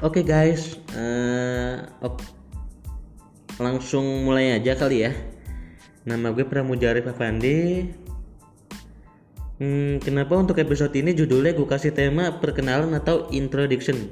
Oke guys, uh, ok. langsung mulai aja kali ya. Nama gue Pramujarif Afandi. Hmm, kenapa untuk episode ini judulnya gue kasih tema perkenalan atau introduction?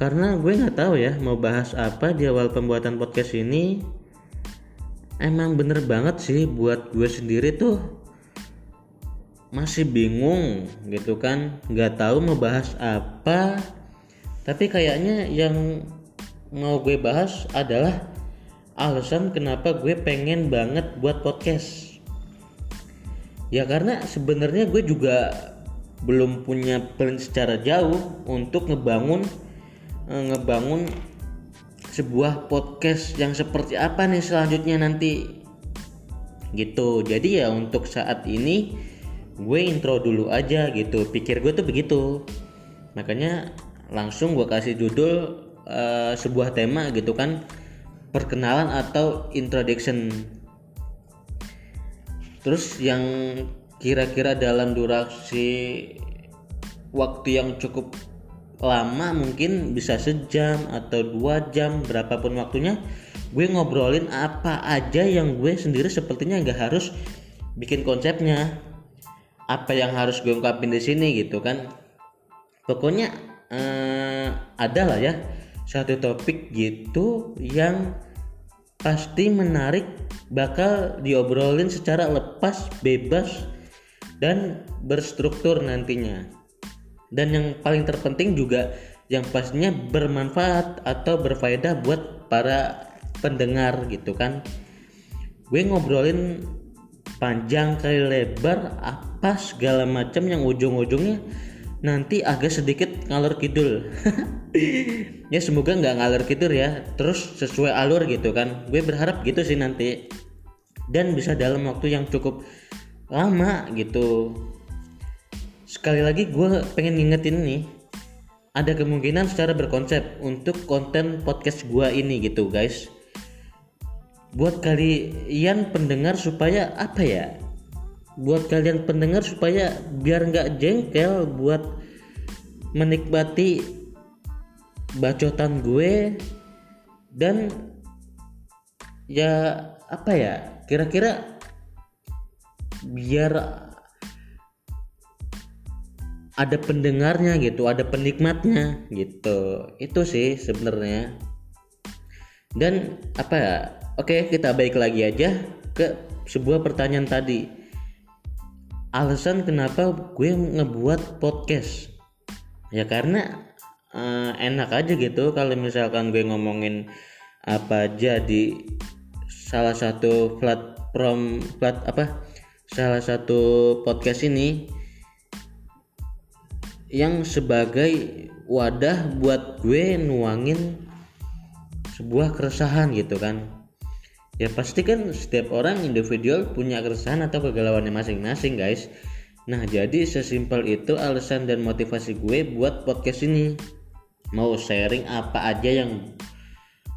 Karena gue nggak tahu ya mau bahas apa di awal pembuatan podcast ini. Emang bener banget sih buat gue sendiri tuh masih bingung gitu kan, nggak tahu mau bahas apa tapi kayaknya yang mau gue bahas adalah alasan kenapa gue pengen banget buat podcast. Ya karena sebenarnya gue juga belum punya plan secara jauh untuk ngebangun eh, ngebangun sebuah podcast yang seperti apa nih selanjutnya nanti. Gitu. Jadi ya untuk saat ini gue intro dulu aja gitu. Pikir gue tuh begitu. Makanya langsung gue kasih judul uh, sebuah tema gitu kan perkenalan atau introduction. Terus yang kira-kira dalam durasi waktu yang cukup lama mungkin bisa sejam atau dua jam berapapun waktunya gue ngobrolin apa aja yang gue sendiri sepertinya nggak harus bikin konsepnya. Apa yang harus gue ungkapin di sini gitu kan. Pokoknya eh, ada lah ya satu topik gitu yang pasti menarik bakal diobrolin secara lepas bebas dan berstruktur nantinya. Dan yang paling terpenting juga yang pastinya bermanfaat atau berfaedah buat para pendengar gitu kan. Gue ngobrolin panjang kali lebar apa segala macam yang ujung-ujungnya nanti agak sedikit ngalor kidul. Ya semoga nggak ngalor kidul ya. Terus sesuai alur gitu kan. Gue berharap gitu sih nanti. Dan bisa dalam waktu yang cukup lama gitu. Sekali lagi gue pengen ngingetin nih ada kemungkinan secara berkonsep untuk konten podcast gue ini gitu guys. Buat kalian pendengar supaya apa ya buat kalian pendengar supaya biar nggak jengkel buat menikmati bacotan gue dan ya apa ya kira-kira biar ada pendengarnya gitu ada penikmatnya gitu. Itu sih sebenarnya. Dan apa ya oke kita baik lagi aja ke sebuah pertanyaan tadi alasan kenapa gue ngebuat podcast. Ya karena uh, enak aja gitu kalau misalkan gue ngomongin apa aja di salah satu platform plat apa salah satu podcast ini yang sebagai wadah buat gue nuangin sebuah keresahan gitu kan ya pasti kan setiap orang individual punya keresahan atau kegalauannya masing-masing guys. Nah jadi sesimpel itu alasan dan motivasi gue buat podcast ini. Mau sharing apa aja yang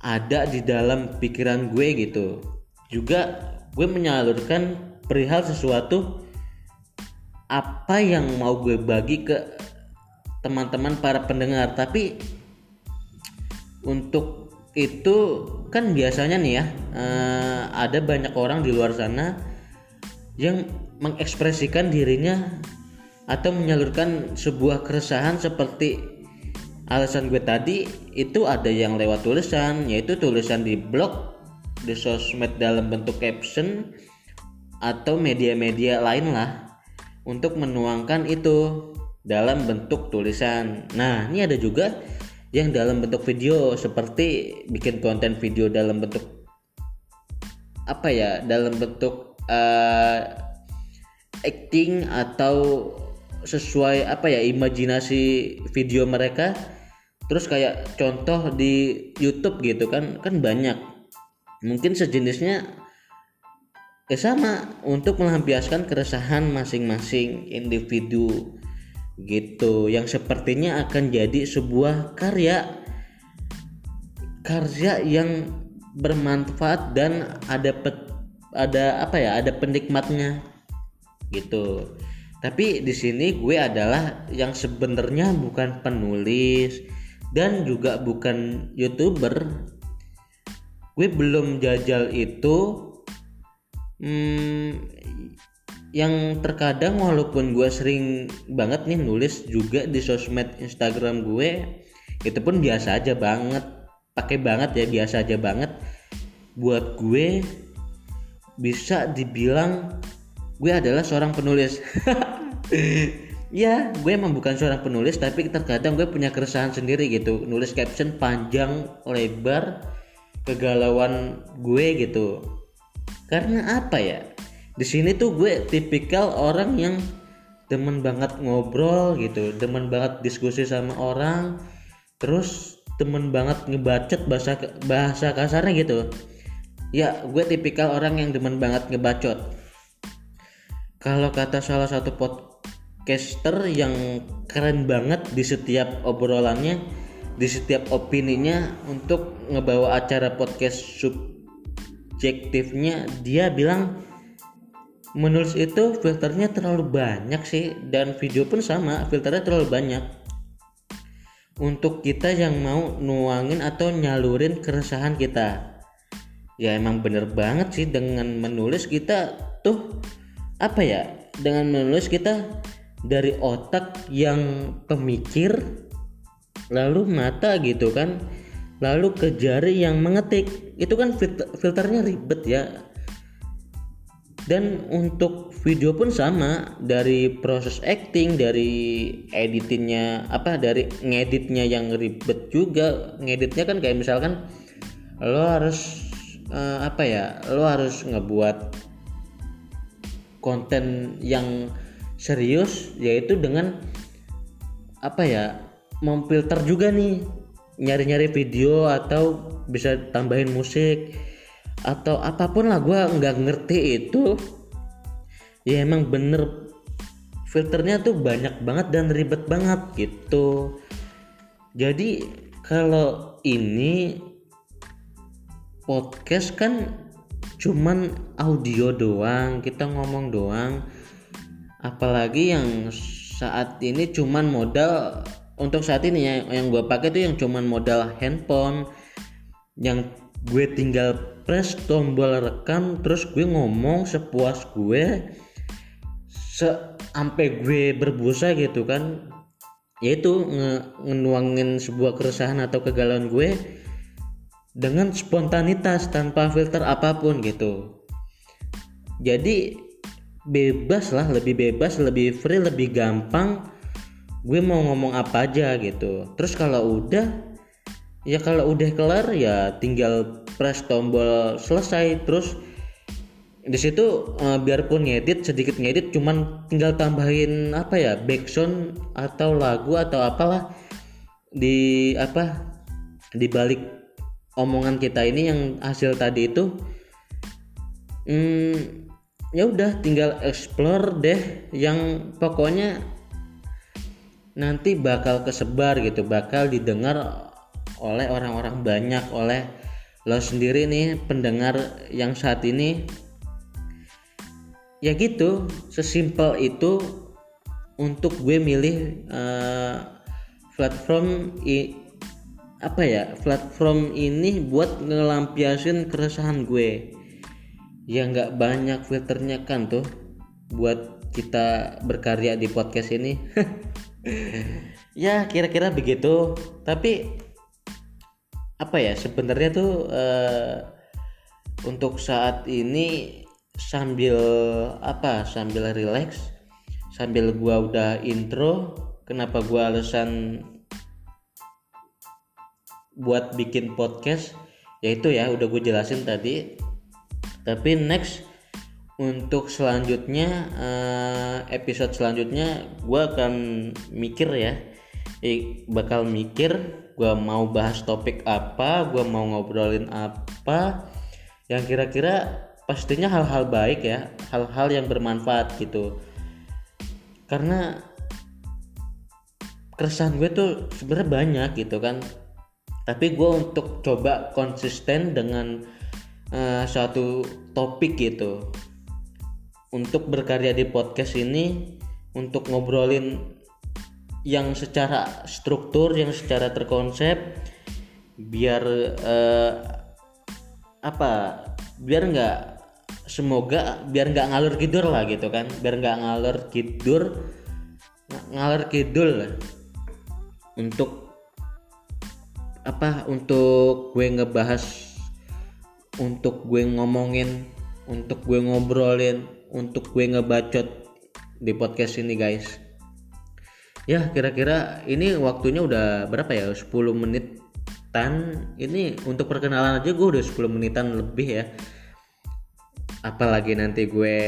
ada di dalam pikiran gue gitu. Juga gue menyalurkan perihal sesuatu apa yang mau gue bagi ke teman-teman para pendengar. Tapi untuk itu kan biasanya nih ya uh, ada banyak orang di luar sana yang mengekspresikan dirinya atau menyalurkan sebuah keresahan seperti alasan gue tadi itu ada yang lewat tulisan yaitu tulisan di blog di sosmed dalam bentuk caption atau media-media lain lah untuk menuangkan itu dalam bentuk tulisan. Nah ini ada juga yang dalam bentuk video seperti bikin konten video dalam bentuk apa ya? Dalam bentuk uh, acting atau sesuai apa ya? Imajinasi video mereka. Terus kayak contoh di YouTube gitu kan kan banyak. Mungkin sejenisnya ya sama untuk melampiaskan keresahan masing-masing individu gitu. Yang sepertinya akan jadi sebuah karya karya yang bermanfaat dan ada pet, ada apa ya ada penikmatnya. Gitu. Tapi di sini gue adalah yang sebenarnya bukan penulis dan juga bukan youtuber. Gue belum jajal itu. Hmm, yang terkadang walaupun gue sering banget nih nulis juga di sosmed Instagram gue itu pun biasa aja banget. Pakai banget ya biasa aja banget. Buat gue bisa dibilang gue adalah seorang penulis. Ya gue emang bukan seorang penulis tapi terkadang gue punya keresahan sendiri gitu. Nulis caption panjang lebar kegalauan gue gitu. Karena apa ya di sini tuh gue tipikal orang yang demen banget ngobrol gitu demen banget diskusi sama orang terus demen banget ngebacot bahasa bahasa kasarnya gitu. Ya gue tipikal orang yang demen banget ngebacot. Kalau kata salah satu podcaster yang keren banget di setiap obrolannya di setiap opininya untuk ngebawa acara podcast subjektifnya dia bilang menulis itu filternya terlalu banyak sih dan video pun sama filternya terlalu banyak. Untuk kita yang mau nuangin atau nyalurin keresahan kita. Ya emang bener banget sih dengan menulis kita tuh apa ya dengan menulis kita dari otak yang pemikir lalu mata gitu kan lalu ke jari yang mengetik. Itu kan filternya ribet ya dan untuk video pun sama dari proses acting dari editingnya apa dari ngeditnya yang ribet juga. Ngeditnya kan kayak misalkan lo harus uh, apa ya lo harus ngebuat konten yang serius yaitu dengan apa ya memfilter juga nih. Nyari-nyari video atau bisa tambahin musik atau apa pun lah gue nggak ngerti itu. Ya emang bener. Filternya tuh banyak banget dan ribet banget gitu. Jadi kalau ini podcast kan cuman audio doang kita ngomong doang. Apalagi yang saat ini cuman modal untuk saat ini ya yang gue pakai tuh yang cuman modal handphone. Yang gue tinggal press tombol rekam terus gue ngomong sepuas gue se sampai gue berbusa gitu kan. Yaitu nge ngenuangin sebuah keresahan atau kegalauan gue dengan spontanitas tanpa filter apa pun gitu. Jadi bebas lah lebih bebas lebih free lebih gampang gue mau ngomong apa aja gitu. Terus kalau udah ya kalau udah kelar ya tinggal press tombol selesai. Terus di situ uh, biarpun ngedit sedikit ngedit cuman tinggal tambahin apa ya backsound atau lagu atau apalah di apa di balik omongan kita ini yang hasil tadi itu hmm, ya udah tinggal explore deh yang pokoknya nanti bakal kesebar gitu bakal didengar oleh orang-orang banyak oleh lo sendiri nih pendengar yang saat ini. Ya gitu sesimpel itu untuk gue milih uh, platform i, apa ya platform ini buat ngelampiasin keresahan gue. Ya nggak banyak filternya kan tuh buat kita berkarya di podcast ini. Ya kira-kira begitu tapi apa ya sebenarnya tuh uh, untuk saat ini sambil apa sambil relax sambil gua udah intro kenapa gua alasan buat bikin podcast yaitu ya udah gue jelasin tadi. Tapi next untuk selanjutnya uh, episode selanjutnya gue akan mikir ya bakal mikir gue mau bahas topik apa gue mau ngobrolin apa yang kira-kira pastinya hal-hal baik ya hal-hal yang bermanfaat gitu. Karena keresahan gue tuh sebenarnya banyak gitu kan. Tapi gue untuk coba konsisten dengan uh, suatu topik gitu. Untuk berkarya di podcast ini untuk ngobrolin yang secara struktur yang secara terkonsep biar uh, apa biar nggak semoga biar nggak ngalur kidur lah gitu kan. Biar nggak ngalur kidur ngalur kidul lah. Untuk apa untuk gue ngebahas untuk gue ngomongin untuk gue ngobrolin untuk gue ngebacot di podcast ini guys ya kira-kira ini waktunya udah berapa ya? 10 menitan. Ini untuk perkenalan aja gue udah 10 menitan lebih ya. Apalagi nanti gue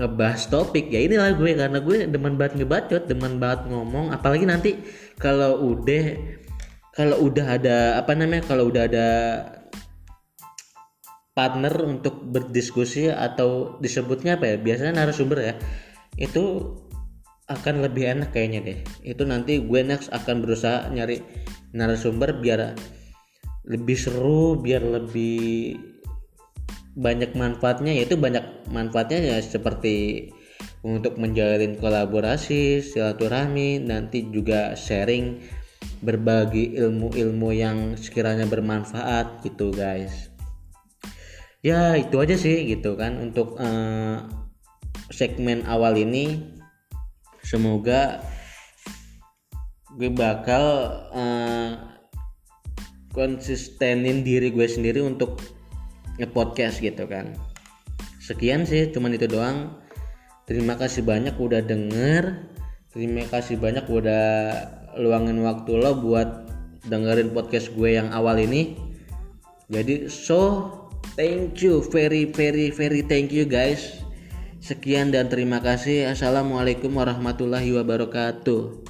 ngebahas topik. Ya inilah gue karena gue demen banget ngebacot demen banget ngomong. Apalagi nanti kalau udah kalau udah ada apa namanya kalau udah ada partner untuk berdiskusi atau disebutnya apa ya? Biasanya narasumber ya. Itu akan lebih enak kayaknya deh. Itu nanti gue next akan berusaha nyari narasumber biar lebih seru biar lebih banyak manfaatnya yaitu banyak manfaatnya ya seperti untuk menjalin kolaborasi silaturahmi nanti juga sharing berbagi ilmu-ilmu yang sekiranya bermanfaat gitu guys. Ya itu aja sih gitu kan untuk uh, segmen awal ini semoga gue bakal uh, konsistenin diri gue sendiri untuk nge-podcast gitu kan. Sekian sih cuman itu doang. Terima kasih banyak udah denger. Terima kasih banyak udah luangin waktu lo buat dengerin podcast gue yang awal ini. Jadi so thank you. Very very very thank you guys sekian dan terima kasih. Assalamualaikum warahmatullahi wabarakatuh